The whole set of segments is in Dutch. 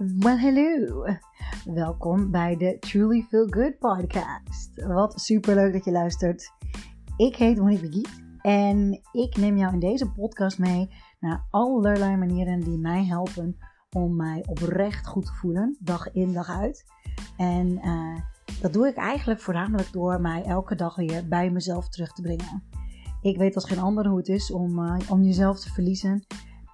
Well, hello. Welkom bij de Truly Feel Good podcast. Wat super leuk dat je luistert. Ik heet Monique en ik neem jou in deze podcast mee naar allerlei manieren die mij helpen om mij oprecht goed te voelen, dag in dag uit. En uh, dat doe ik eigenlijk voornamelijk door mij elke dag weer bij mezelf terug te brengen. Ik weet als geen ander hoe het is om, uh, om jezelf te verliezen.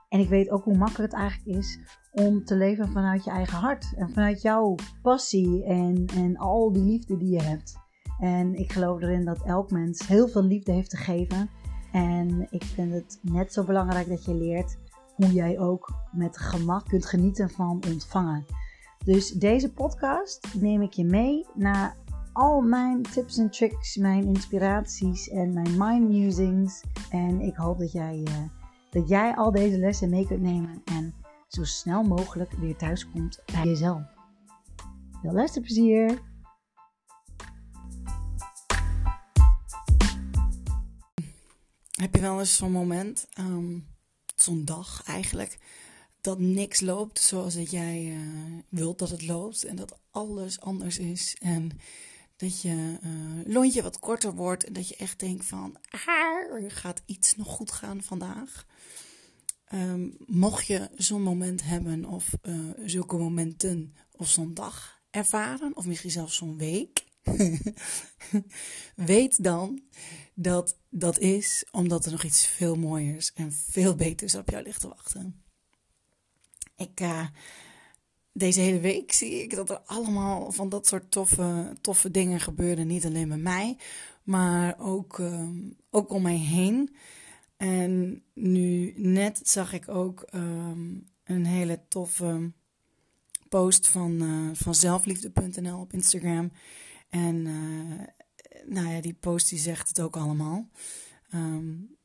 En ik weet ook hoe makkelijk het eigenlijk is om te leven vanuit je eigen hart. En vanuit jouw passie en, en al die liefde die je hebt. En ik geloof erin dat elk mens heel veel liefde heeft te geven. En ik vind het net zo belangrijk dat je leert hoe jij ook met gemak kunt genieten van ontvangen. Dus deze podcast neem ik je mee naar al mijn tips en tricks, mijn inspiraties en mijn mind musings. En ik hoop dat jij, uh, dat jij al deze lessen mee kunt nemen en zo snel mogelijk weer thuis komt bij jezelf. Veel luisterplezier! Heb je wel eens zo'n moment, um, zo'n dag eigenlijk, dat niks loopt zoals dat jij uh, wilt dat het loopt en dat alles anders is en dat je uh, lontje wat korter wordt en dat je echt denkt van, ah, gaat iets nog goed gaan vandaag? Um, mocht je zo'n moment hebben of uh, zulke momenten of zo'n dag ervaren of misschien zelfs zo'n week, weet dan dat dat is omdat er nog iets veel mooiers en veel beters op jou ligt te wachten. Ik, uh, deze hele week zie ik dat er allemaal van dat soort toffe, toffe dingen gebeuren. Niet alleen bij mij, maar ook, um, ook om mij heen. En nu net zag ik ook um, een hele toffe post van, uh, van zelfliefde.nl op Instagram. En uh, nou ja, die post die zegt het ook allemaal. Um,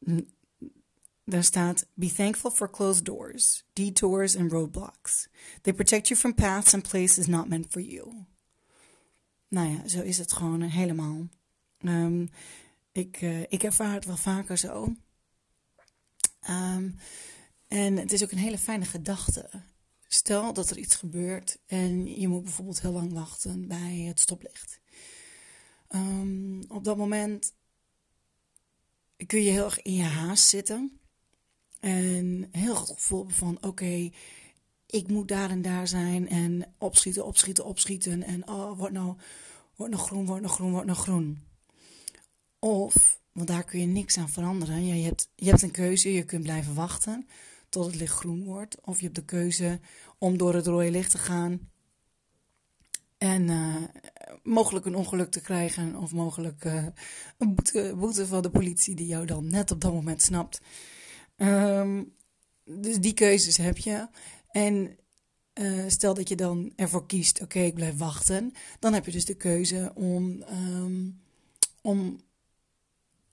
daar staat: Be thankful for closed doors, detours and roadblocks. They protect you from paths and places not meant for you. Nou ja, zo is het gewoon helemaal. Um, ik, uh, ik ervaar het wel vaker zo. Um, en het is ook een hele fijne gedachte. Stel dat er iets gebeurt en je moet bijvoorbeeld heel lang wachten bij het stoplicht. Um, op dat moment kun je heel erg in je haast zitten. En heel goed gevoel van oké, ik moet daar en daar zijn. En opschieten, opschieten, opschieten. En oh, wordt nou, wordt nou groen, wordt nou groen, wordt nou groen. Of, want daar kun je niks aan veranderen. Je, hebt, je hebt een keuze, je kunt blijven wachten tot het licht groen wordt. Of je hebt de keuze om door het rode licht te gaan. En uh, mogelijk een ongeluk te krijgen. Of mogelijk uh, een boete, boete van de politie die jou dan net op dat moment snapt. Um, dus die keuzes heb je. En uh, stel dat je dan ervoor kiest, oké, ik blijf wachten. Dan heb je dus de keuze om, um, om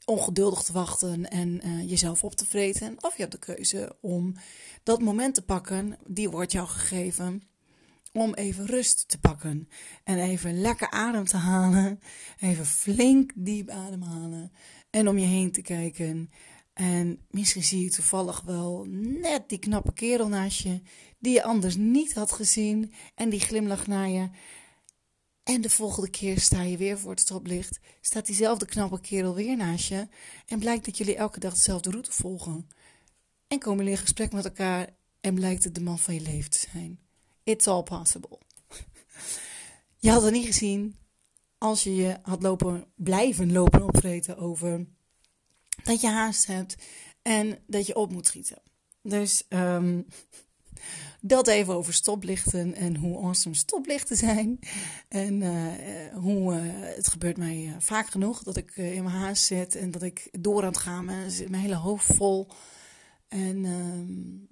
ongeduldig te wachten en uh, jezelf op te vreten. Of je hebt de keuze om dat moment te pakken, die wordt jou gegeven, om even rust te pakken. En even lekker adem te halen, even flink diep ademhalen en om je heen te kijken. En misschien zie je toevallig wel net die knappe kerel naast je, die je anders niet had gezien. En die glimlacht naar je. En de volgende keer sta je weer voor het stoplicht. Staat diezelfde knappe kerel weer naast je. En blijkt dat jullie elke dag dezelfde route volgen. En komen jullie in gesprek met elkaar. En blijkt het de man van je leven te zijn. It's all possible. Je had het niet gezien als je je had lopen, blijven lopen opvreten over dat je haast hebt en dat je op moet schieten. Dus um, dat even over stoplichten en hoe awesome stoplichten zijn. En uh, hoe uh, het gebeurt mij vaak genoeg dat ik in mijn haast zit en dat ik door aan het gaan ben. Zit mijn hele hoofd vol. En um,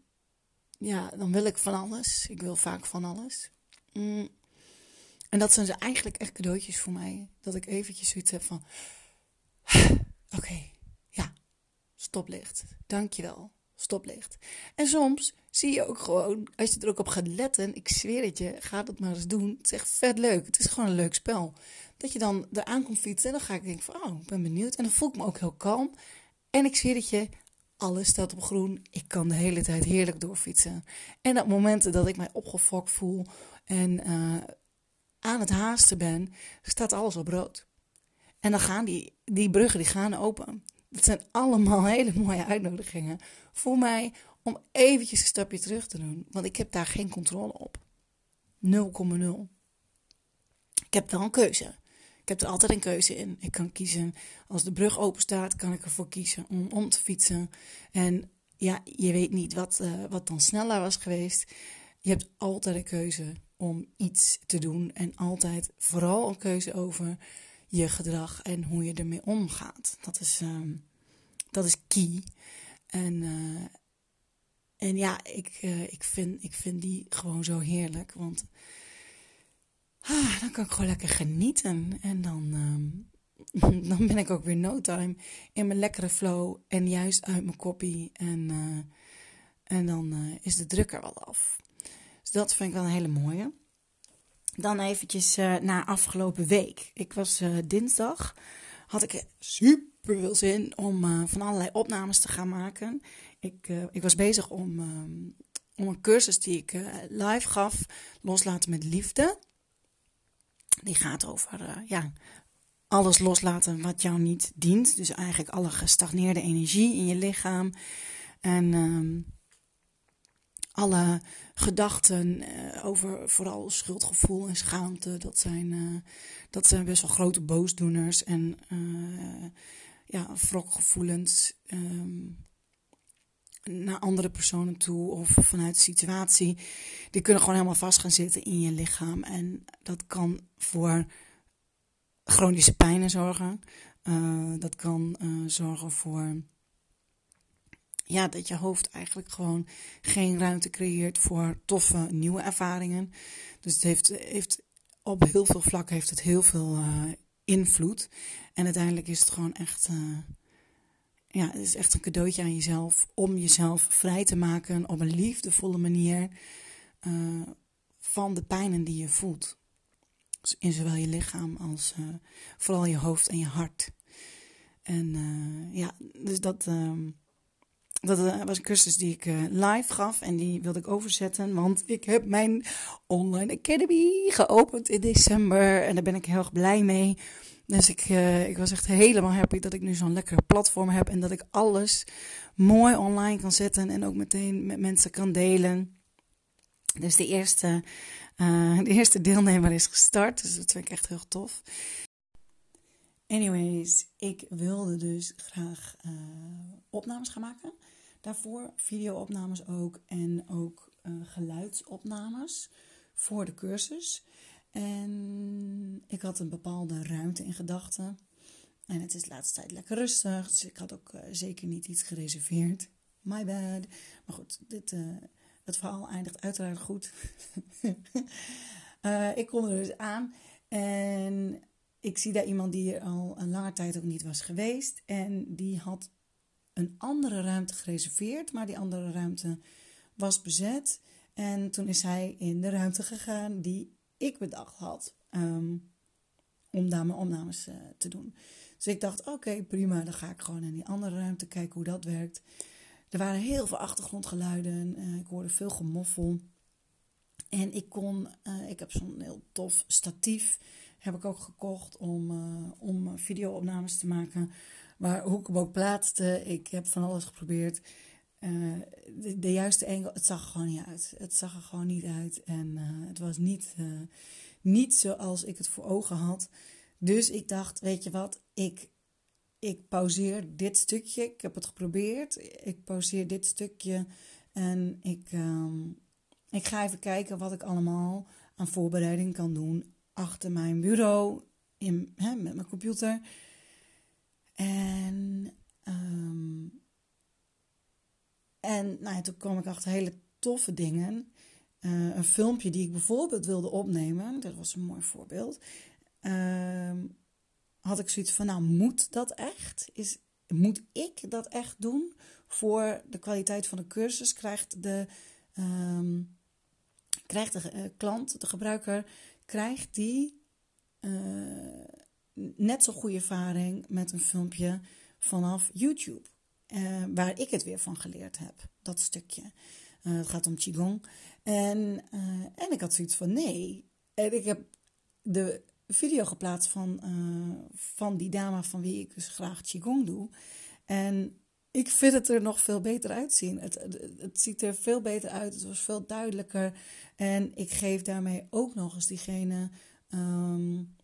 ja, dan wil ik van alles. Ik wil vaak van alles. Mm. En dat zijn ze eigenlijk echt cadeautjes voor mij. Dat ik eventjes zoiets heb van... Oké, okay, stoplicht. Dankjewel, stoplicht. En soms zie je ook gewoon, als je er ook op gaat letten, ik zweer het je, ga dat maar eens doen. Het is echt vet leuk. Het is gewoon een leuk spel. Dat je dan eraan komt fietsen en dan ga ik denken van, oh, ik ben benieuwd. En dan voel ik me ook heel kalm. En ik zweer het je, Alles staat op groen. Ik kan de hele tijd heerlijk doorfietsen. En op momenten dat ik mij opgefokt voel en uh, aan het haasten ben, staat alles op rood. En dan gaan die, die bruggen die gaan open. Dat zijn allemaal hele mooie uitnodigingen voor mij om eventjes een stapje terug te doen. Want ik heb daar geen controle op. 0,0. Ik heb wel een keuze. Ik heb er altijd een keuze in. Ik kan kiezen, als de brug open staat, kan ik ervoor kiezen om om te fietsen. En ja, je weet niet wat, uh, wat dan sneller was geweest. Je hebt altijd een keuze om iets te doen. En altijd vooral een keuze over je gedrag en hoe je ermee omgaat. Dat is, um, dat is key. En, uh, en ja, ik, uh, ik, vind, ik vind die gewoon zo heerlijk. Want ah, dan kan ik gewoon lekker genieten. En dan, um, dan ben ik ook weer no time in mijn lekkere flow. En juist uit mijn koppie. En, uh, en dan is de druk er wel af. Dus dat vind ik wel een hele mooie. Dan eventjes naar afgelopen week. Ik was dinsdag, had ik super veel zin om uh, van allerlei opnames te gaan maken. Ik, ik was bezig om, om een cursus die ik live gaf, Loslaten met Liefde. Die gaat over ja, alles loslaten wat jou niet dient. Dus eigenlijk alle gestagneerde energie in je lichaam. En ehm, alle gedachten over vooral schuldgevoel en schaamte. Dat zijn, dat zijn best wel grote boosdoeners en ja, wrokgevoelens um, naar andere personen toe of vanuit de situatie. Die kunnen gewoon helemaal vast gaan zitten in je lichaam. En dat kan voor chronische pijnen zorgen. dat kan zorgen voor ja, dat je hoofd eigenlijk gewoon geen ruimte creëert voor toffe nieuwe ervaringen. Dus het heeft, heeft op heel veel vlakken heeft het heel veel uh, invloed. En uiteindelijk is het gewoon echt, uh, ja, het is echt een cadeautje aan jezelf om jezelf vrij te maken op een liefdevolle manier uh, van de pijnen die je voelt. Dus in zowel je lichaam als vooral je hoofd en je hart. En ja, dus dat dat eh, was een cursus die ik eh, live gaf en die wilde ik overzetten. Want ik heb mijn online academy geopend in december. En daar ben ik heel erg blij mee. Dus ik, uh, ik was echt helemaal happy dat ik nu zo'n lekkere platform heb. En dat ik alles mooi online kan zetten. En ook meteen met mensen kan delen. Dus de eerste, uh, de eerste deelnemer is gestart. Dus dat vind ik echt heel tof. Anyways, ik wilde dus graag uh, opnames gaan maken. Daarvoor videoopnames ook en ook geluidsopnames voor de cursus. En ik had een bepaalde ruimte in gedachten. En het is de laatste tijd lekker rustig, dus ik had ook uh, zeker niet iets gereserveerd. My bad. Maar goed, dit, uh, het verhaal eindigt uiteraard goed. ik kom er dus aan en ik zie daar iemand die er al een lange tijd ook niet was geweest. En die had een andere ruimte gereserveerd, maar die andere ruimte was bezet. En toen is hij in de ruimte gegaan die ik bedacht had um, om daar mijn opnames uh, te doen. Dus ik dacht, oké, prima, dan ga ik gewoon in die andere ruimte kijken hoe dat werkt. Er waren heel veel achtergrondgeluiden, uh, ik hoorde veel gemoffel. En ik kon, uh, ik heb zo'n heel tof statief, heb ik ook gekocht om, om videoopnames te maken. Maar hoe ik hem ook plaatste, ik heb van alles geprobeerd. Uh, de, juiste engel, het zag er gewoon niet uit. Het zag er gewoon niet uit. En uh, het was niet, uh, niet zoals ik het voor ogen had. Dus ik dacht, weet je wat, ik, ik pauzeer dit stukje. Ik heb het geprobeerd. Ik pauzeer dit stukje. En ik, um, ik ga even kijken wat ik allemaal aan voorbereiding kan doen achter mijn bureau in, hè, met mijn computer. En, um, en nou toen kwam ik achter hele toffe dingen. Uh, een filmpje die ik bijvoorbeeld wilde opnemen, dat was een mooi voorbeeld. Um, had ik zoiets van, nou moet dat echt? Is, moet ik dat echt doen voor de kwaliteit van de cursus? Krijgt de, um, krijgt de uh, klant, de gebruiker, krijgt die uh, net zo goede ervaring met een filmpje vanaf YouTube. Uh, waar ik het weer van geleerd heb. Dat stukje. Uh, het gaat om Qigong. En, en ik had zoiets van nee. En ik heb de video geplaatst van, van die dame van wie ik dus graag Qigong doe. En ik vind het er nog veel beter uitzien. Het, het, ziet er veel beter uit. Het was veel duidelijker. En ik geef daarmee ook nog eens diegene um,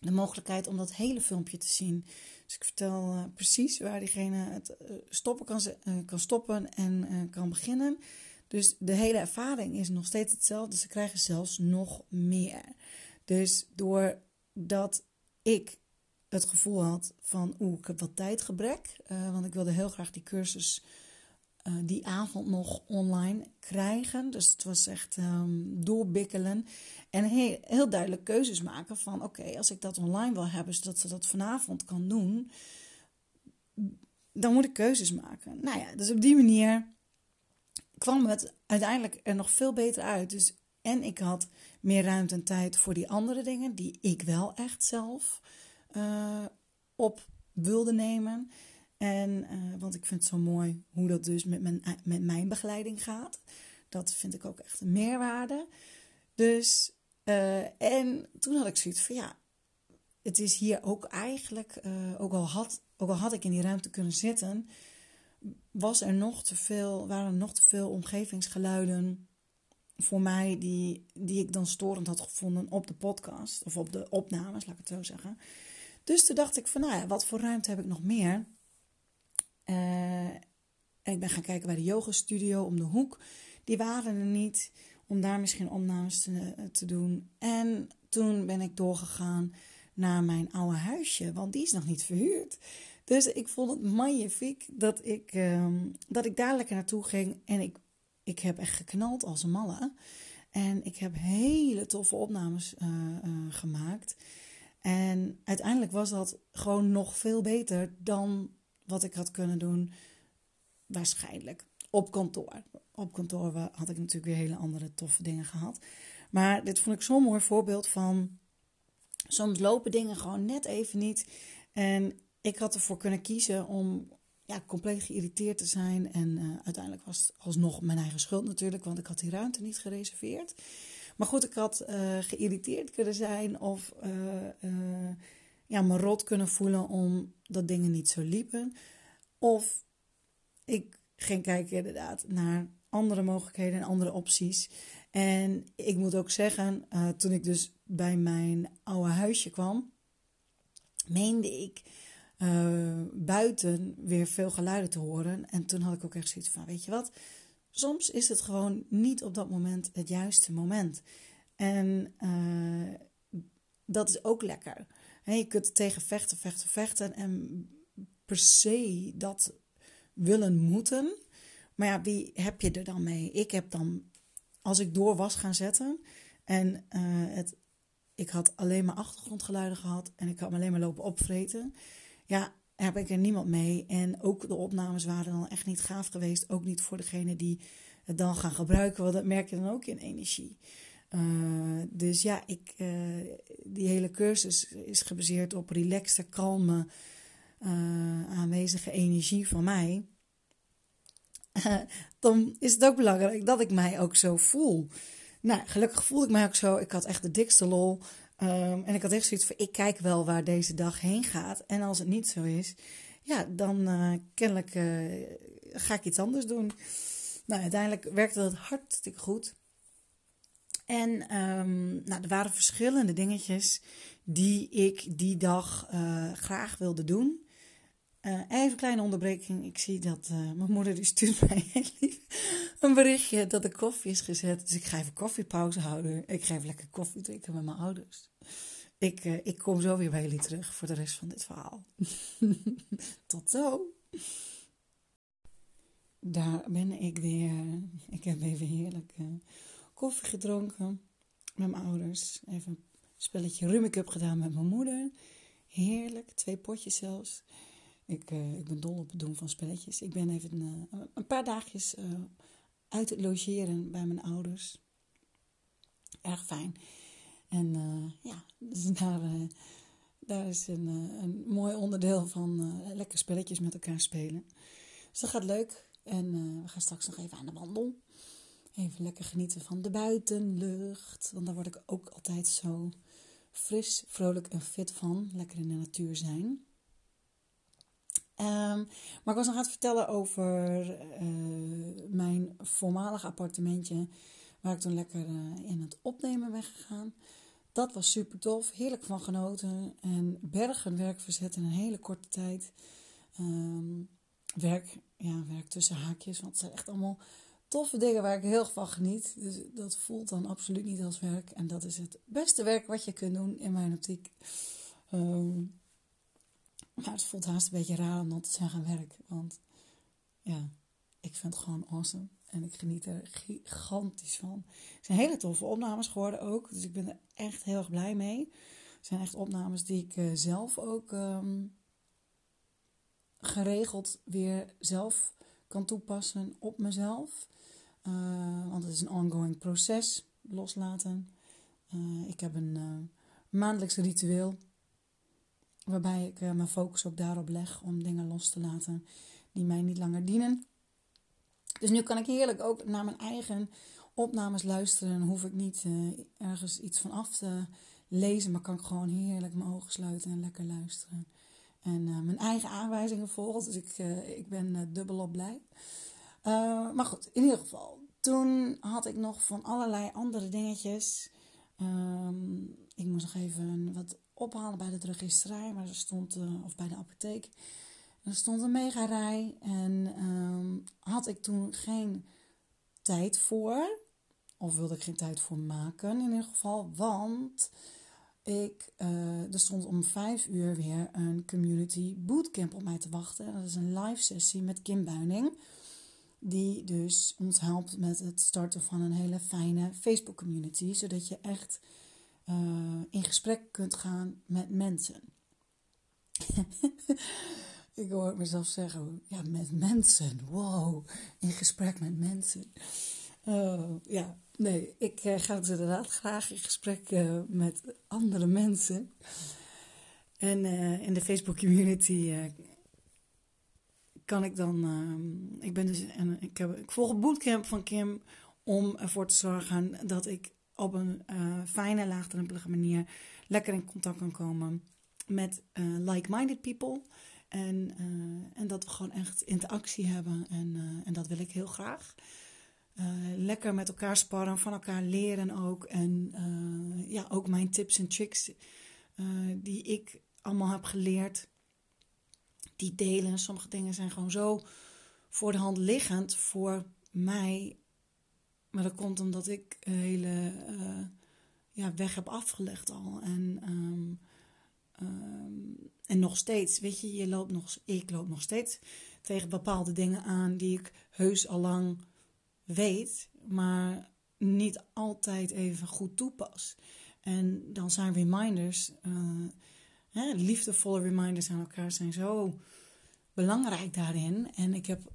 de mogelijkheid om dat hele filmpje te zien. Dus ik vertel uh, precies waar diegene het uh, stoppen kan, uh, kan stoppen en kan beginnen. Dus de hele ervaring is nog steeds hetzelfde. Ze krijgen zelfs nog meer. Dus doordat ik het gevoel had van, oeh, ik heb wat tijdgebrek. Want ik wilde heel graag die cursus uh, die avond nog online krijgen. Dus het was echt um, doorbikkelen. En heel, heel, duidelijk keuzes maken van, oké, als ik dat online wil hebben, zodat ze dat vanavond kan doen, dan moet ik keuzes maken. Nou ja, dus op die manier kwam het uiteindelijk er nog veel beter uit. Dus, en ik had meer ruimte en tijd voor die andere dingen die ik wel echt zelf uh, op wilde nemen. En, uh, want ik vind het zo mooi hoe dat dus met mijn, met mijn begeleiding gaat. Dat vind ik ook echt een meerwaarde. Dus, uh, en toen had ik zoiets van ja, het is hier ook eigenlijk, ook, al had, ook al had ik in die ruimte kunnen zitten, was er nog te veel, waren er nog te veel omgevingsgeluiden voor mij die, die ik dan storend had gevonden op de podcast of op de opnames, laat ik het zo zeggen. Dus toen dacht ik van, nou ja, wat voor ruimte heb ik nog meer? En ik ben gaan kijken bij de yoga studio om de hoek. Die waren er niet om daar misschien opnames te, eh, te doen. En toen ben ik doorgegaan naar mijn oude huisje, want die is nog niet verhuurd. Dus ik vond het magnifiek dat ik, um, dat ik daar lekker naartoe ging. En ik, ik heb echt geknald als een malle. En ik heb hele toffe opnames uh, gemaakt. En uiteindelijk was dat gewoon nog veel beter dan wat ik had kunnen doen, waarschijnlijk op kantoor. Op kantoor had ik natuurlijk weer hele andere toffe dingen gehad. Maar dit vond ik zo'n mooi voorbeeld van. Soms lopen dingen gewoon net even niet. En ik had ervoor kunnen kiezen om ja, compleet geïrriteerd te zijn. En uh, uiteindelijk was het alsnog mijn eigen schuld natuurlijk, want ik had die ruimte niet gereserveerd. Maar goed, ik had uh, geïrriteerd kunnen zijn of uh, ja, me rot kunnen voelen omdat dingen niet zo liepen. Of ik ging kijken inderdaad naar andere mogelijkheden en andere opties. En ik moet ook zeggen, toen ik dus bij mijn oude huisje kwam, meende ik buiten weer veel geluiden te horen. En toen had ik ook echt zoiets van, weet je wat soms is het gewoon niet op dat moment het juiste moment. En uh, dat is ook lekker. Je kunt tegen vechten, vechten, vechten en per se dat willen moeten. Maar ja, wie heb je er dan mee? Ik heb dan, als ik door was gaan zetten en uh, het, ik had alleen maar achtergrondgeluiden gehad en ik had me alleen maar lopen opvreten. Ja, heb ik er niemand mee. En ook de opnames waren dan echt niet gaaf geweest. Ook niet voor degene die het dan gaan gebruiken. Want dat merk je dan ook in energie. Uh, dus ja, ik, uh, die hele cursus is gebaseerd op relaxte, kalme, uh, aanwezige energie van mij. dan is het ook belangrijk dat ik mij ook zo voel. Nou, gelukkig voel ik mij ook zo. Ik had echt de dikste lol. Um, en ik had echt zoiets van, ik kijk wel waar deze dag heen gaat. En als het niet zo is, ja, dan kennelijk ga ik iets anders doen. Nou, uiteindelijk werkte dat hartstikke goed. En um, nou, er waren verschillende dingetjes die ik die dag uh, graag wilde doen. Uh, even kleine onderbreking. Ik zie dat uh, mijn moeder die stuurt mij een berichtje dat de koffie is gezet. Dus ik ga even koffiepauze houden. Ik ga even lekker koffie drinken met mijn ouders. Ik, ik kom zo weer bij jullie terug voor de rest van dit verhaal. Tot zo. Daar ben ik weer. Ik heb even heerlijk koffie gedronken met mijn ouders. Even een spelletje Rummikup gedaan met mijn moeder. Heerlijk, twee potjes zelfs. Ik, uh, ik ben dol op het doen van spelletjes. Ik ben even uh, een paar dagjes uh, uit het logeren bij mijn ouders. Erg fijn. En ja, dus daar, daar is een, een mooi onderdeel van lekker spelletjes met elkaar spelen. Dus dat gaat leuk. En we gaan straks nog even aan de wandel. Even lekker genieten van de buitenlucht. Want daar word ik ook altijd zo fris, vrolijk en fit van. Lekker in de natuur zijn. Um, maar ik was nog aan het vertellen over uh, mijn voormalig appartementje. Waar ik toen lekker uh, in het opnemen ben gegaan. Dat was super tof. Heerlijk van genoten. En bergen werk verzet in een hele korte tijd. Um, werk, ja, werk tussen haakjes. Want het zijn echt allemaal toffe dingen waar ik heel van geniet. Dus dat voelt dan absoluut niet als werk. En dat is het beste werk wat je kunt doen in mijn optiek. Maar het voelt haast een beetje raar om dat te zeggen werk. Want ja, ik vind het gewoon awesome. En ik geniet er gigantisch van. Het zijn hele toffe opnames geworden ook. Dus ik ben er echt heel erg blij mee. Het zijn echt opnames die ik uh, zelf ook um, geregeld weer zelf kan toepassen op mezelf. Uh, want het is een ongoing proces, loslaten. Uh, ik heb een uh, maandelijks ritueel waarbij ik mijn focus ook daarop leg om dingen los te laten die mij niet langer dienen. Dus nu kan ik heerlijk ook naar mijn eigen opnames luisteren. En hoef ik niet ergens iets van af te lezen, maar kan ik gewoon heerlijk mijn ogen sluiten en lekker luisteren. En mijn eigen aanwijzingen volgen. Dus ik, ik ben dubbelop blij. Uh, maar goed, in ieder geval. Toen had ik nog van allerlei andere dingetjes. Um, ik moest nog even wat ophalen bij de drugisterij. Maar er stond, uh, of bij de apotheek. Er stond een mega rij. En um, had ik toen geen tijd voor. Of wilde ik geen tijd voor maken in ieder geval. Want ik, uh, er stond om vijf uur weer een community bootcamp op mij te wachten. Dat is een live sessie met Kim Buining die dus ons helpt met het starten van een hele fijne Facebook community, zodat je echt uh, in gesprek kunt gaan met mensen. ik hoor mezelf zeggen, ja, met mensen, wow, in gesprek met mensen. Uh, ja, nee, ik uh, ga dus inderdaad graag in gesprek met andere mensen. En in de Facebook community kan ik dan. Uh, ik ben dus. En ik, heb, ik volg een bootcamp van Kim om ervoor te zorgen dat ik op een uh, fijne, laagdrempelige manier lekker in contact kan komen met uh, like-minded people. En, uh, en dat we gewoon echt interactie hebben. En, en dat wil ik heel graag. lekker met elkaar sparren, van elkaar leren ook. En ja, ook mijn tips en tricks die ik allemaal heb geleerd die delen. Sommige dingen zijn gewoon zo voor de hand liggend voor mij. Maar dat komt omdat ik een hele uh, ja, weg heb afgelegd al. En, um, um, en nog steeds, weet je, je loopt nog, ik loop nog steeds tegen bepaalde dingen aan die ik heus al lang weet, maar niet altijd even goed toepas. En dan zijn reminders, uh, liefdevolle reminders aan elkaar zijn zo belangrijk daarin. En ik heb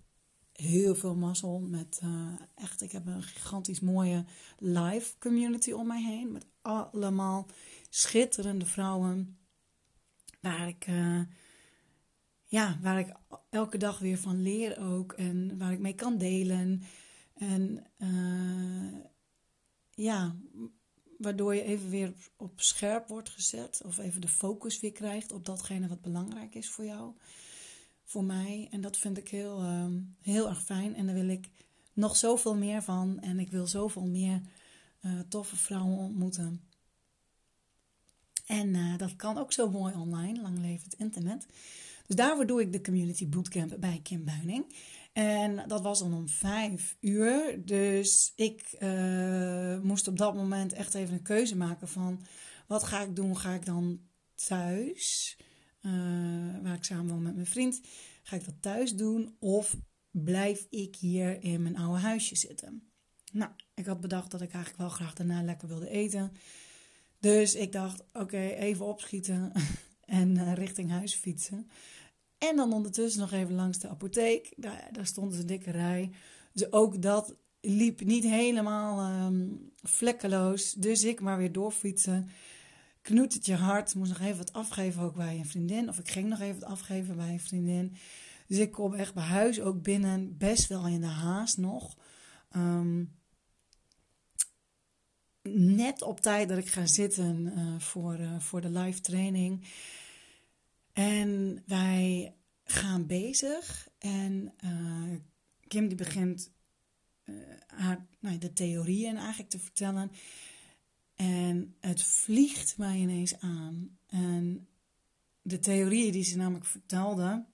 heel veel mazzel met uh, echt, ik heb een gigantisch mooie live community om mij heen. Met allemaal schitterende vrouwen. Waar ik, uh, ja, waar ik elke dag weer van leer ook. En waar ik mee kan delen. En uh, ja, waardoor je even weer op, scherp wordt gezet. Of even de focus weer krijgt op datgene wat belangrijk is voor jou voor mij. En dat vind ik heel, ehm, heel erg fijn. En daar wil ik nog zoveel meer van. En ik wil zoveel meer uh, toffe vrouwen ontmoeten. En uh, dat kan ook zo mooi online. Lang leeft het internet. Dus daarvoor doe ik de Community Bootcamp bij Kim Buining. En dat was dan om vijf uur. Dus ik uh, moest op dat moment echt even een keuze maken van... wat ga ik doen? Ga ik dan thuis uh, waar ik samen woon met mijn vriend. Ga ik dat thuis doen of blijf ik hier in mijn oude huisje zitten? Nou, ik had bedacht dat ik eigenlijk wel graag daarna lekker wilde eten. Dus ik dacht, oké, even opschieten en uh, richting huis fietsen. En dan ondertussen nog even langs de apotheek. Daar, daar stond dus een dikke rij. Dus ook dat liep niet helemaal um, vlekkeloos. Dus ik maar weer doorfietsen knoet het je hart. Moest nog even wat afgeven ook bij een vriendin. Of ik ging nog even wat afgeven bij een vriendin. Dus ik kom echt bij huis ook binnen, best wel in de haast nog. Ehm, net op tijd dat ik ga zitten uh, voor, uh, voor de live training. En wij gaan bezig. En uh, Kim die begint haar, nou, de theorieën eigenlijk te vertellen. En het vliegt mij ineens aan. En de theorieën die ze namelijk vertelde,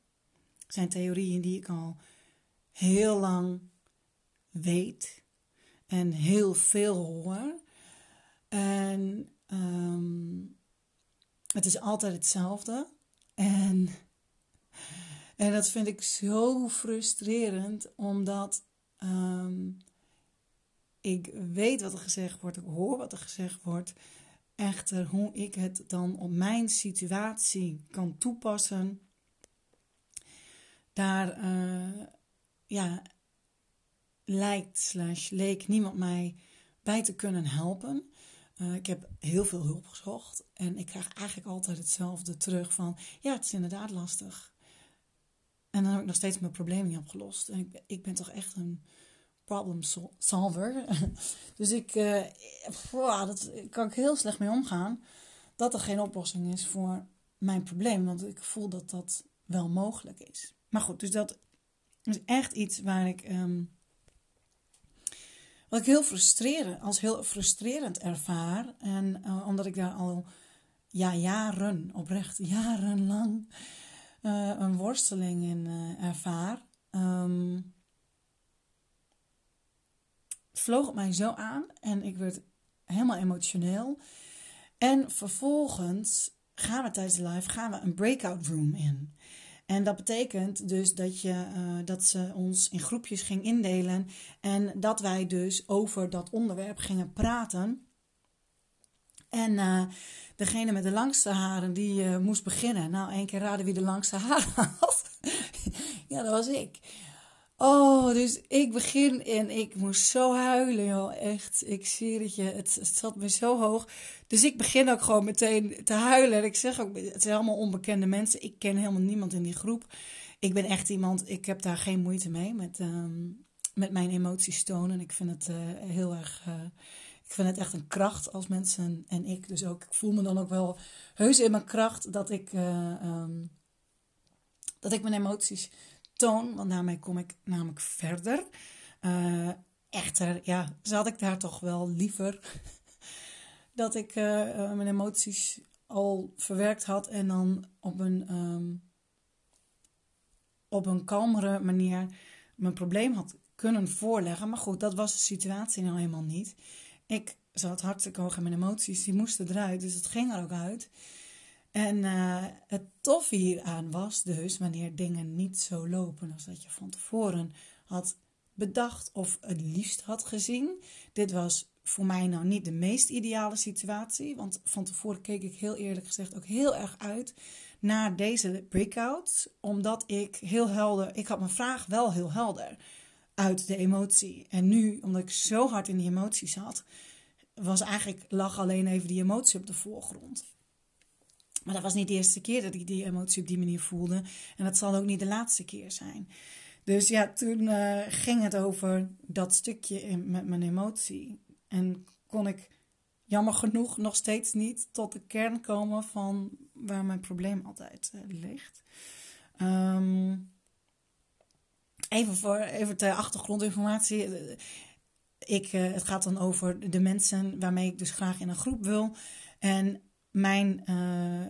zijn theorieën die ik al heel lang weet en heel veel hoor. En um, het is altijd hetzelfde. En, en dat vind ik zo frustrerend, omdat um, ik weet wat er gezegd wordt, ik hoor wat er gezegd wordt. Echter, hoe ik het dan op mijn situatie kan toepassen, daar uh, ja, lijkt slash leek niemand mij bij te kunnen helpen. Uh, ik heb heel veel hulp gezocht en ik krijg eigenlijk altijd hetzelfde terug van ja, het is inderdaad lastig. En dan heb ik nog steeds mijn probleem niet opgelost. En ik, ik ben toch echt een problem solver. dus ik, wow, dat kan ik heel slecht mee omgaan. Dat er geen oplossing is voor mijn probleem. Want ik voel dat dat wel mogelijk is. Maar goed, dus dat is echt iets waar ik. Um, wat ik heel frustrerend, als heel frustrerend ervaar. En uh, omdat ik daar al ja, jaren, oprecht jarenlang, uh, een worsteling in uh, ervaar. Um, vloog het mij zo aan en ik werd helemaal emotioneel. En vervolgens gaan we tijdens de live gaan we een breakout room in. En dat betekent dus dat, je, uh, dat ze ons in groepjes ging indelen. En dat wij dus over dat onderwerp gingen praten. En uh, degene met de langste haren, die uh, moest beginnen. Nou, één keer raden wie de langste haren had. ja, dat was ik. Oh, dus ik begin en ik moest zo huilen, joh. Echt, ik zie het je. Het, het zat me zo hoog. Dus ik begin ook gewoon meteen te huilen. En ik zeg ook, het zijn allemaal onbekende mensen. Ik ken helemaal niemand in die groep. Ik ben echt iemand, ik heb daar geen moeite mee met, um, met mijn emoties tonen. Ik vind het uh, heel erg, uh, ik vind het echt een kracht als mensen en ik. Dus ook, ik voel me dan ook wel heus in mijn kracht dat ik, uh, um, dat ik mijn emoties want daarmee kom ik namelijk verder. Uh, echter, ja, zat ik daar toch wel liever dat ik uh, mijn emoties al verwerkt had en dan op een, um, op een kalmere manier mijn probleem had kunnen voorleggen. Maar goed, dat was de situatie nou helemaal niet. Ik zat hartstikke hoog in mijn emoties, die moesten eruit, dus het ging er ook uit. En uh, het toffe hieraan was dus wanneer dingen niet zo lopen als dat je van tevoren had bedacht of het liefst had gezien. Dit was voor mij nou niet de meest ideale situatie, want van tevoren keek ik heel eerlijk gezegd ook heel erg uit naar deze breakout, omdat ik heel helder, ik had mijn vraag wel heel helder uit de emotie. En nu, omdat ik zo hard in die emotie zat, was eigenlijk lag alleen even die emotie op de voorgrond. Maar dat was niet de eerste keer dat ik die emotie op die manier voelde. En dat zal ook niet de laatste keer zijn. Dus ja, toen uh, ging het over dat stukje met mijn emotie. En kon ik jammer genoeg nog steeds niet tot de kern komen van waar mijn probleem altijd uh, ligt. Um, even voor even ter achtergrondinformatie. Ik, uh, het gaat dan over de mensen waarmee ik dus graag in een groep wil. En mijn, uh,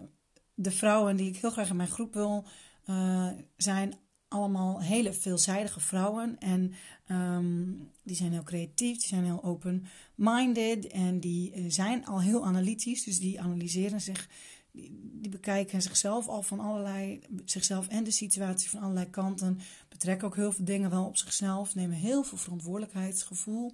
de vrouwen die ik heel graag in mijn groep wil, uh, zijn allemaal hele veelzijdige vrouwen. En um, die zijn heel creatief, die zijn heel open-minded en die eh, zijn al heel analytisch. Dus die analyseren zich, die, die, bekijken zichzelf al van allerlei, zichzelf en de situatie van allerlei kanten. Betrekken ook heel veel dingen wel op zichzelf, nemen heel veel verantwoordelijkheidsgevoel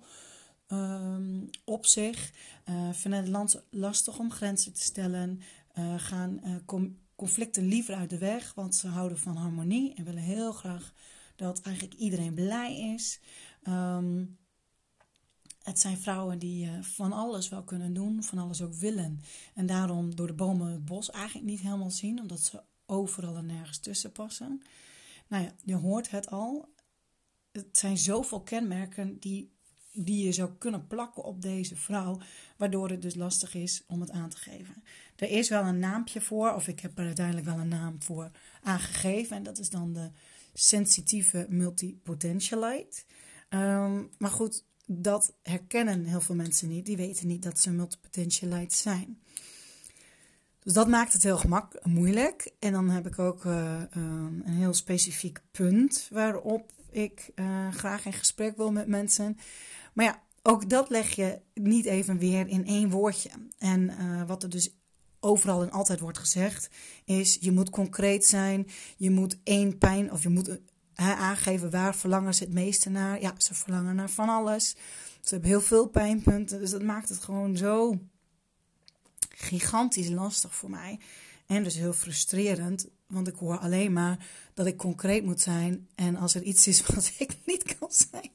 um, op zich. Uh, vinden het lastig om grenzen te stellen. Uh, gaan uh, conflicten liever uit de weg, want ze houden van harmonie en willen heel graag dat eigenlijk iedereen blij is. Um, het zijn vrouwen die van alles wel kunnen doen, van alles ook willen. En daarom door de bomen het bos eigenlijk niet helemaal zien, omdat ze overal en nergens tussen passen. Nou ja, je hoort het al. Het zijn zoveel kenmerken die, die je zou kunnen plakken op deze vrouw, waardoor het dus lastig is om het aan te geven. Er is wel een naampje voor, of ik heb er uiteindelijk wel een naam voor aangegeven, en dat is dan de sensitieve multipotentialite. Um, maar goed, dat herkennen heel veel mensen niet. Die weten niet dat ze multipotentialite zijn. Dus dat maakt het heel gemak moeilijk. En dan heb ik ook uh, um, een heel specifiek punt waarop ik uh, graag in gesprek wil met mensen. Maar ja, ook dat leg je niet even weer in één woordje. En uh, wat er dus overal en altijd wordt gezegd, is je moet concreet zijn. Je moet één pijn of je moet aangeven waar verlangen ze het meeste naar. Ja, ze verlangen naar van alles. Ze hebben heel veel pijnpunten. Dus dat maakt het gewoon zo gigantisch lastig voor mij. En dus heel frustrerend. Want ik hoor alleen maar dat ik concreet moet zijn. En als er iets is wat ik niet kan zijn,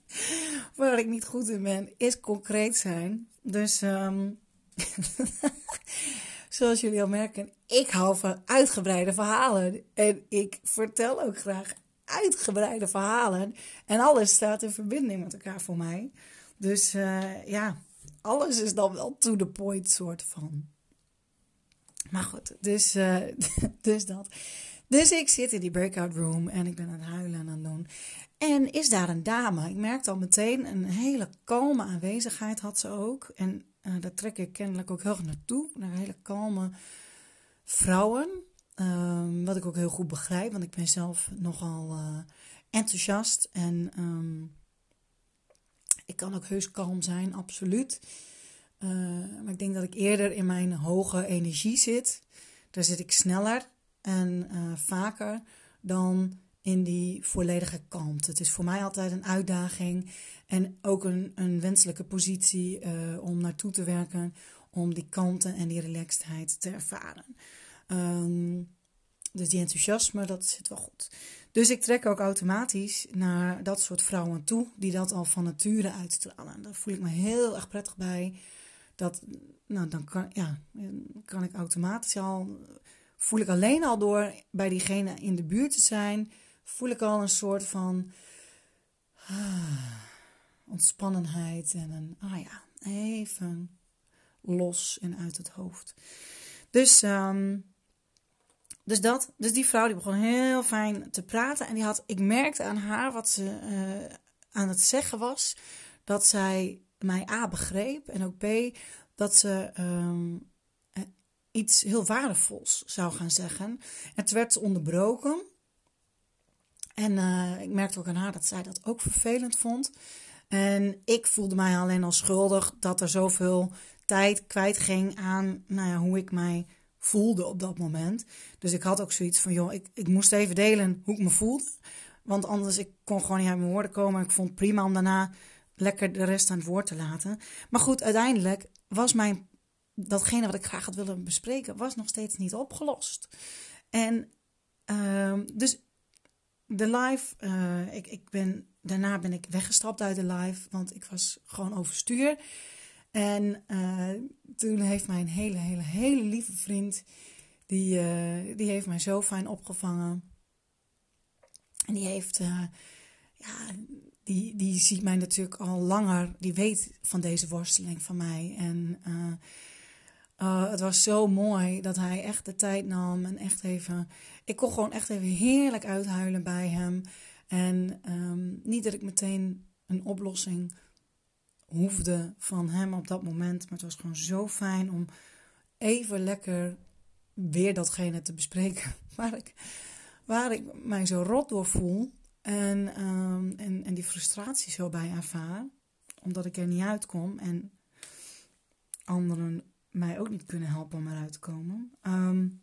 waar ik niet goed in ben, is concreet zijn. Dus um, zoals jullie al merken, ik hou van uitgebreide verhalen. En ik vertel ook graag uitgebreide verhalen. En alles staat in verbinding met elkaar voor mij. Dus uh, ja, alles is dan wel to the point soort van. Maar goed, dus, uh, dus dat. Dus ik zit in die breakout room en ik ben aan het huilen en aan het doen. En is daar een dame. Ik merkte al meteen een hele kalme aanwezigheid had ze ook. En uh, daar trek ik kennelijk ook heel erg naartoe. Naar hele kalme vrouwen. Um, wat ik ook heel goed begrijp, want ik ben zelf nogal uh, enthousiast. En um, ik kan ook heus kalm zijn, absoluut. Uh, maar ik denk dat ik eerder in mijn hoge energie zit. Daar zit ik sneller en uh, vaker dan in die volledige kalmte. Het is voor mij altijd een uitdaging en ook een, een wenselijke positie uh, om naartoe te werken, om die kalmte en die relaxedheid te ervaren. Um, dus die enthousiasme, dat zit wel goed. Dus ik trek ook automatisch naar dat soort vrouwen toe die dat al van nature uitstralen. Daar voel ik me heel erg prettig bij. Dat, nou, dan kan, ja, kan ik automatisch al, voel ik alleen al door bij diegene in de buurt te zijn, voel ik al een soort van ah, ontspannenheid en een, ah ja, even los en uit het hoofd. Dus um, dus dat, dus die vrouw die begon heel fijn te praten. En die had, ik merkte aan haar wat ze uh, aan het zeggen was. Dat zij mij A begreep en ook B dat ze um, iets heel waardevols zou gaan zeggen. Het werd onderbroken. En uh, ik merkte ook aan haar dat zij dat ook vervelend vond. En ik voelde mij alleen al schuldig dat er zoveel tijd kwijt ging aan nou ja, hoe ik mij voelde op dat moment. Dus ik had ook zoiets van, joh, ik, ik moest even delen hoe ik me voelde. Want anders, ik kon gewoon niet uit mijn woorden komen. Ik vond het prima om daarna lekker de rest aan het woord te laten. Maar goed, uiteindelijk was mijn, datgene wat ik graag had willen bespreken, was nog steeds niet opgelost. En uh, dus de live, uh, ik, ik ben, daarna ben ik weggestapt uit de live, want ik was gewoon overstuur. En uh, toen heeft mijn hele, hele, hele lieve vriend, die, uh, die heeft mij zo fijn opgevangen. En die heeft, ja, die, die ziet mij natuurlijk al langer, die weet van deze worsteling van mij. En het was zo mooi dat hij echt de tijd nam en echt even, ik kon gewoon echt even heerlijk uithuilen bij hem. En um, niet dat ik meteen een oplossing hoefde van hem op dat moment. Maar het was gewoon zo fijn om even lekker weer datgene te bespreken waar ik, waar ik mij zo rot door voel. En, um, en, en die frustratie zo bij ervaar. Omdat ik er niet uitkom en anderen mij ook niet kunnen helpen om eruit te komen. Um,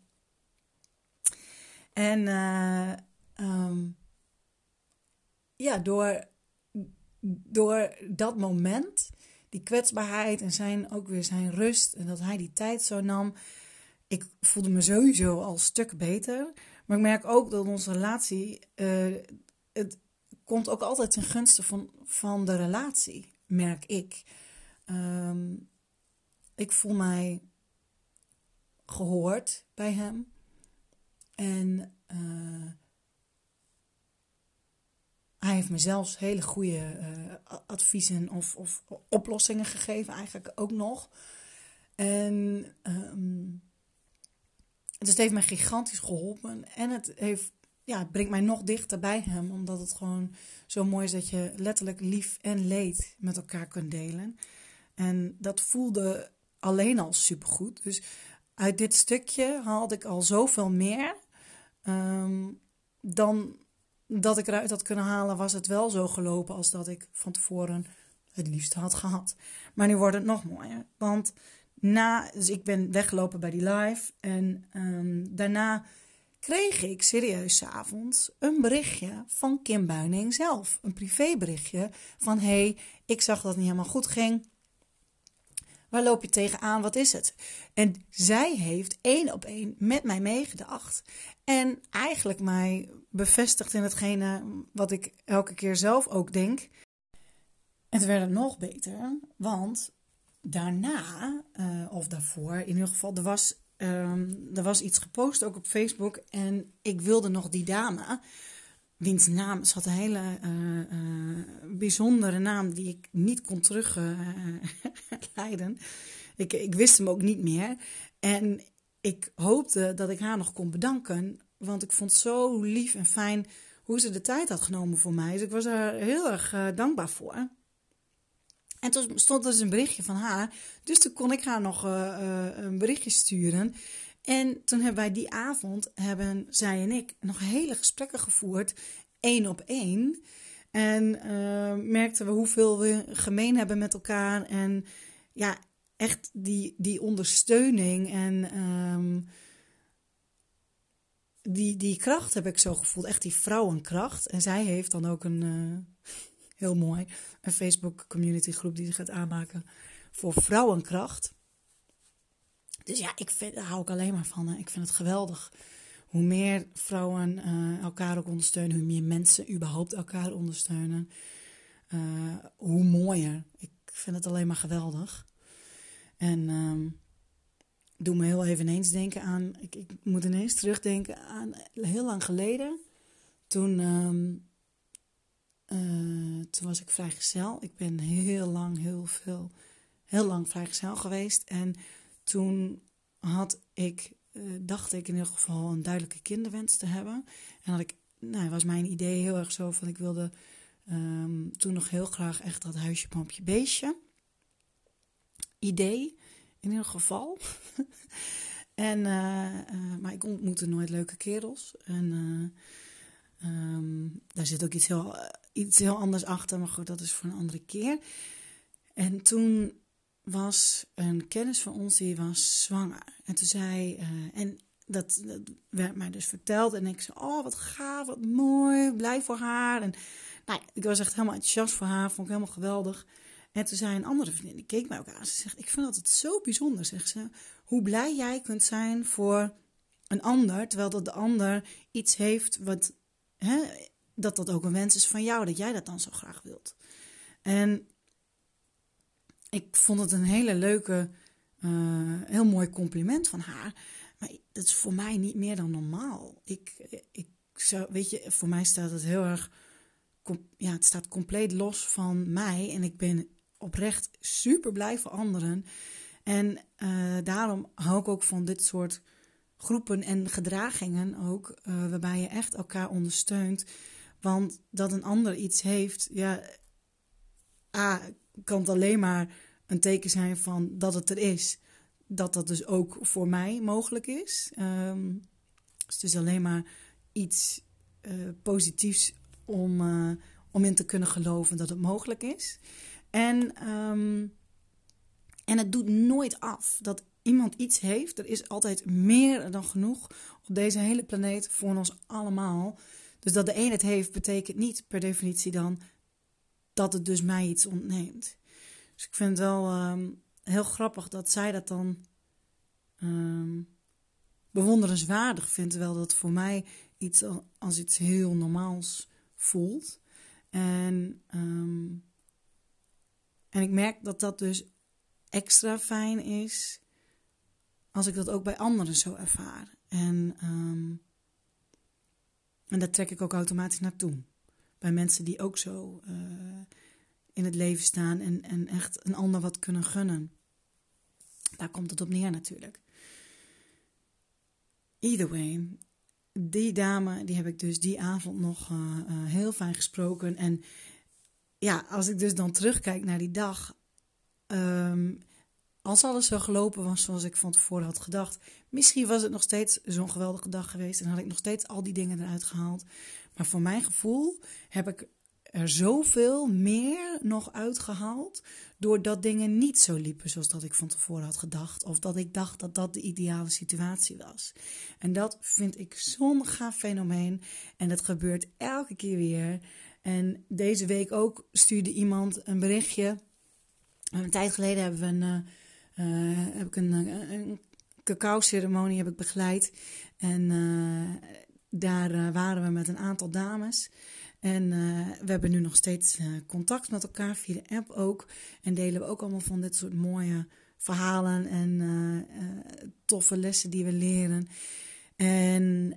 en uh, um, ja, door door dat moment, die kwetsbaarheid en zijn, ook weer zijn rust en dat hij die tijd zo nam, ik voelde me sowieso al stuk beter. Maar ik merk ook dat onze relatie, uh, het komt ook altijd ten gunste van, van de relatie, merk ik. Um, ik voel mij gehoord bij hem. En uh, hij heeft me zelfs hele goede uh, adviezen of, of, oplossingen gegeven, eigenlijk ook nog. En dus het heeft mij gigantisch geholpen. En het heeft, ja, het brengt mij nog dichter bij hem, omdat het gewoon zo mooi is dat je letterlijk lief en leed met elkaar kunt delen. En dat voelde alleen al supergoed. Dus uit dit stukje haalde ik al zoveel meer. Um, dan dat ik eruit had kunnen halen, was het wel zo gelopen als dat ik van tevoren het liefst had gehad. Maar nu wordt het nog mooier. Want na, dus ik ben weggelopen bij die live. En um, daarna kreeg ik serieus avonds een berichtje van Kim Buining zelf. Een privéberichtje van: hey, ik zag dat het niet helemaal goed ging. Waar loop je tegenaan? Wat is het? En zij heeft één op één met mij meegedacht. En eigenlijk mij bevestigd in hetgene wat ik elke keer zelf ook denk. Het werd nog beter, want daarna, uh, of daarvoor in ieder geval, er was, um, er was iets gepost ook op Facebook. En ik wilde nog die dame, wiens naam zat een hele uh, uh, bijzondere naam die ik niet kon terugleiden. ik, ik wist hem ook niet meer. En ik hoopte dat ik haar nog kon bedanken. Want ik vond het zo lief en fijn hoe ze de tijd had genomen voor mij. Dus ik was er heel erg dankbaar voor. En toen stond er dus een berichtje van haar. Dus toen kon ik haar nog uh, uh, een berichtje sturen. En toen hebben wij die avond, hebben zij en ik, nog hele gesprekken gevoerd. één op één. En uh, merkten we hoeveel we gemeen hebben met elkaar. En ja, echt die, die ondersteuning en um, die, die kracht heb ik zo gevoeld. Echt die vrouwenkracht. En zij heeft dan ook een heel mooi. Een Facebook community groep die zich gaat aanmaken voor vrouwenkracht. Dus ja, ik vind, daar hou ik alleen maar van. Ik vind het geweldig. Hoe meer vrouwen uh, elkaar ook ondersteunen, hoe meer mensen überhaupt elkaar ondersteunen, uh, hoe mooier. Ik vind het alleen maar geweldig. En um, doe me heel even ineens denken aan. Ik, moet ineens terugdenken aan heel lang geleden. Toen um, uh, toen was ik vrijgezel. Ik ben heel lang, heel veel, heel lang vrijgezel geweest. En toen had ik, uh, dacht ik in ieder geval een duidelijke kinderwens te hebben. En had ik, nou, was mijn idee heel erg zo van ik wilde um, toen nog heel graag echt dat huisje, pompje, beestje. Idee, in ieder geval. en, uh, maar ik ontmoette nooit leuke kerels. En Um, daar zit ook iets heel, iets heel anders achter, maar goed, dat is voor een andere keer. En toen was een kennis van ons, die was zwanger. En toen zei, uh, en dat, werd mij dus verteld. En ik zei, oh wat gaaf, wat mooi, blij voor haar. En nou, ik was echt helemaal enthousiast voor haar, vond ik helemaal geweldig. En toen zei een andere vriendin, die keek mij ook aan. Ze zegt, ik vind het zo bijzonder, zegt ze. Hoe blij jij kunt zijn voor een ander, terwijl dat de ander iets heeft wat hè, dat dat ook een wens is van jou, dat jij dat dan zo graag wilt. En ik vond het een hele leuke, uh, heel mooi compliment van haar. Maar dat is voor mij niet meer dan normaal. Ik, ik zou, weet je, voor mij staat het heel erg, ja, het staat compleet los van mij. En ik ben oprecht super blij voor anderen. En uh, daarom hou ik ook van dit soort groepen en gedragingen ook, uh, waarbij je echt elkaar ondersteunt. Want dat een ander iets heeft, ja, A, kan het alleen maar een teken zijn van dat het er is. Dat dat dus ook voor mij mogelijk is. Um, dus het is alleen maar iets uh, positiefs om, uh, om in te kunnen geloven dat het mogelijk is. En, um, en het doet nooit af dat iemand iets heeft, er is altijd meer dan genoeg op deze hele planeet voor ons allemaal. Dus dat de een het heeft, betekent niet per definitie dan dat het dus mij iets ontneemt. Dus ik vind het wel um, heel grappig dat zij dat dan um, bewonderenswaardig vindt, terwijl dat voor mij iets als iets heel normaals voelt. En, um, en ik merk dat dat dus extra fijn is als ik dat ook bij anderen zo ervaar. En, en daar trek ik ook automatisch naartoe. bij mensen die ook zo uh, in het leven staan en, en echt een ander wat kunnen gunnen. Daar komt het op neer natuurlijk. Either way, die dame, die heb ik dus die avond nog uh, uh, heel fijn gesproken. En ja, als ik dus dan terugkijk naar die dag. Um, als alles zo gelopen was zoals ik van tevoren had gedacht. Misschien was het nog steeds zo'n geweldige dag geweest. En had ik nog steeds al die dingen eruit gehaald. Maar voor mijn gevoel heb ik er zoveel meer nog uitgehaald. Doordat dingen niet zo liepen zoals dat ik van tevoren had gedacht. Of dat ik dacht dat dat de ideale situatie was. En dat vind ik zo'n gaaf fenomeen. En dat gebeurt elke keer weer. En deze week ook stuurde iemand een berichtje. Een tijd geleden hebben we een, uh, heb ik een, een cacao-ceremonie heb ik begeleid. En uh, daar uh, waren we met een aantal dames. En uh, we hebben nu nog steeds contact met elkaar via de app ook. En delen we ook allemaal van dit soort mooie verhalen en toffe lessen die we leren. En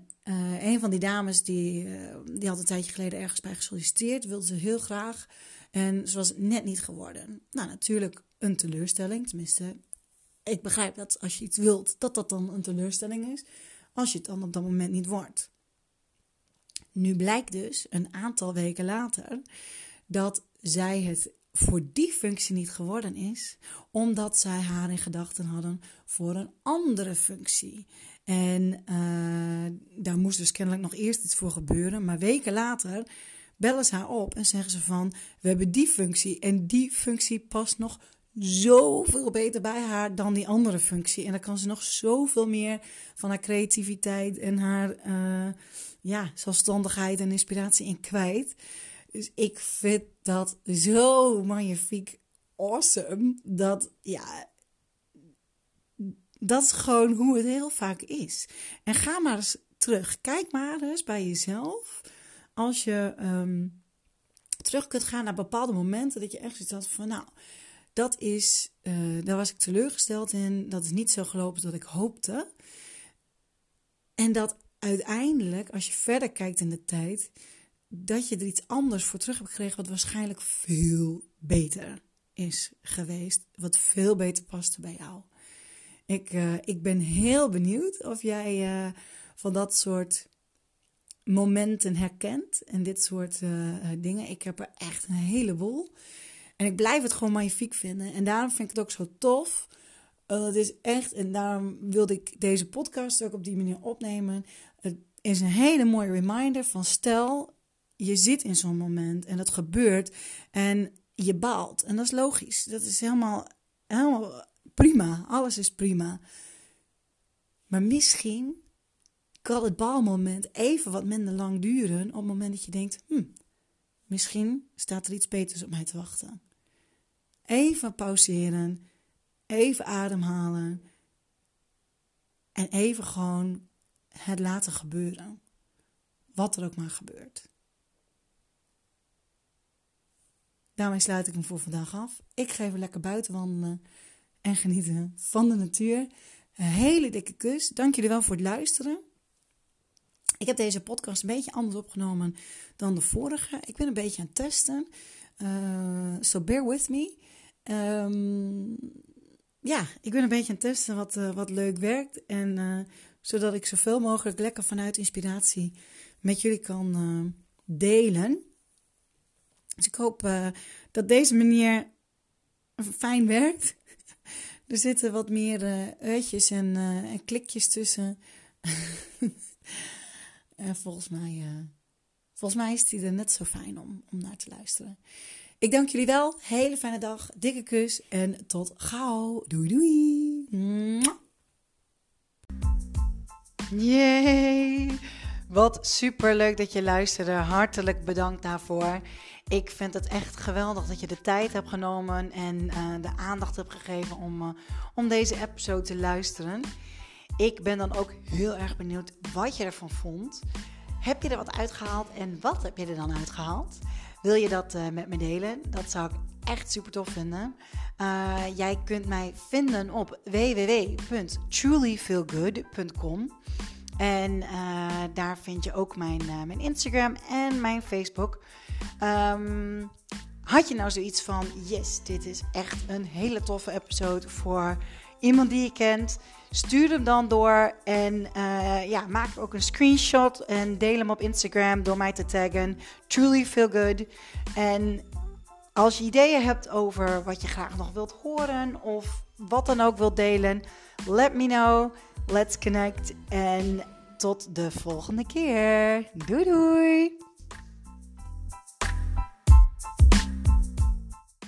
een van die dames die, die had een tijdje geleden ergens bij gesolliciteerd, wilde ze heel graag. En ze was net niet geworden. Nou, natuurlijk een teleurstelling. Tenminste, ik begrijp dat als je iets wilt, dat dat dan een teleurstelling is. Als je het dan op dat moment niet wordt. Nu blijkt dus een aantal weken later dat zij het voor die functie niet geworden is, omdat zij haar in gedachten hadden voor een andere functie. En uh, daar moest dus kennelijk nog eerst iets voor gebeuren, maar weken later bellen ze haar op en zeggen ze van: We hebben die functie en die functie past nog zoveel beter bij haar dan die andere functie. En dan kan ze nog zoveel meer van haar creativiteit en haar uh, ja, zelfstandigheid en inspiratie in kwijt. Dus ik vind dat zo magnifiek awesome. Dat ja, dat is gewoon hoe het heel vaak is. En ga maar eens terug. Kijk maar eens bij jezelf. Als je um, terug kunt gaan naar bepaalde momenten dat je echt zoiets had van nou dat is, uh, daar was ik teleurgesteld in. Dat is niet zo gelopen zoals ik hoopte. En dat uiteindelijk, als je verder kijkt in de tijd, dat je er iets anders voor terug hebt gekregen, wat waarschijnlijk veel beter is geweest. Wat veel beter paste bij jou. Ik, uh, ik ben heel benieuwd of jij uh, van dat soort momenten herkent en dit soort dingen. Ik heb er echt een heleboel. En ik blijf het gewoon magnifiek vinden. En daarom vind ik het ook zo tof. Uh, het is echt, en daarom wilde ik deze podcast ook op die manier opnemen. Het is een hele mooie reminder van stel, je zit in zo'n moment en dat gebeurt en je baalt. En dat is logisch. Dat is helemaal, helemaal prima. Alles is prima. Maar misschien kan het baalmoment even wat minder lang duren op het moment dat je denkt, hm, misschien staat er iets beters op mij te wachten. Even pauzeren, even ademhalen en even gewoon het laten gebeuren. Wat er ook maar gebeurt. Daarmee sluit ik hem voor vandaag af. Ik ga even lekker buiten wandelen en genieten van de natuur. Een hele dikke kus. Dank jullie wel voor het luisteren. Ik heb deze podcast een beetje anders opgenomen dan de vorige. Ik ben een beetje aan het testen. Uh, so bear with me. Um, ja, ik ben een beetje aan het testen wat, uh, wat leuk werkt. En uh, zodat ik zoveel mogelijk lekker vanuit inspiratie met jullie kan uh, delen. Dus ik hoop dat deze manier fijn werkt. er zitten wat meer uitjes en, en, klikjes tussen. en volgens mij, volgens mij is die er net zo fijn om, om naar te luisteren. Ik dank jullie wel. Hele fijne dag. Dikke kus. En tot gauw. Doei doei. Wat super leuk dat je luisterde. Hartelijk bedankt daarvoor. Ik vind het echt geweldig dat je de tijd hebt genomen en uh, de aandacht hebt gegeven om, uh, om deze episode te luisteren. Ik ben dan ook heel erg benieuwd wat je ervan vond. Heb je er wat uitgehaald en wat heb je er dan uitgehaald? Wil je dat uh, met me delen? Dat zou ik echt super tof vinden. Uh, jij kunt mij vinden op www.trulyfeelgood.com. En uh, daar vind je ook mijn, mijn Instagram en mijn Facebook. Um, had je nou zoiets van: yes, dit is echt een hele toffe episode voor iemand die je kent? Stuur hem dan door en uh, ja, maak ook een screenshot en deel hem op Instagram door mij te taggen. Truly feel good. En als je ideeën hebt over wat je graag nog wilt horen of wat dan ook wilt delen, let me know. Let's connect en tot de volgende keer. Doei doei!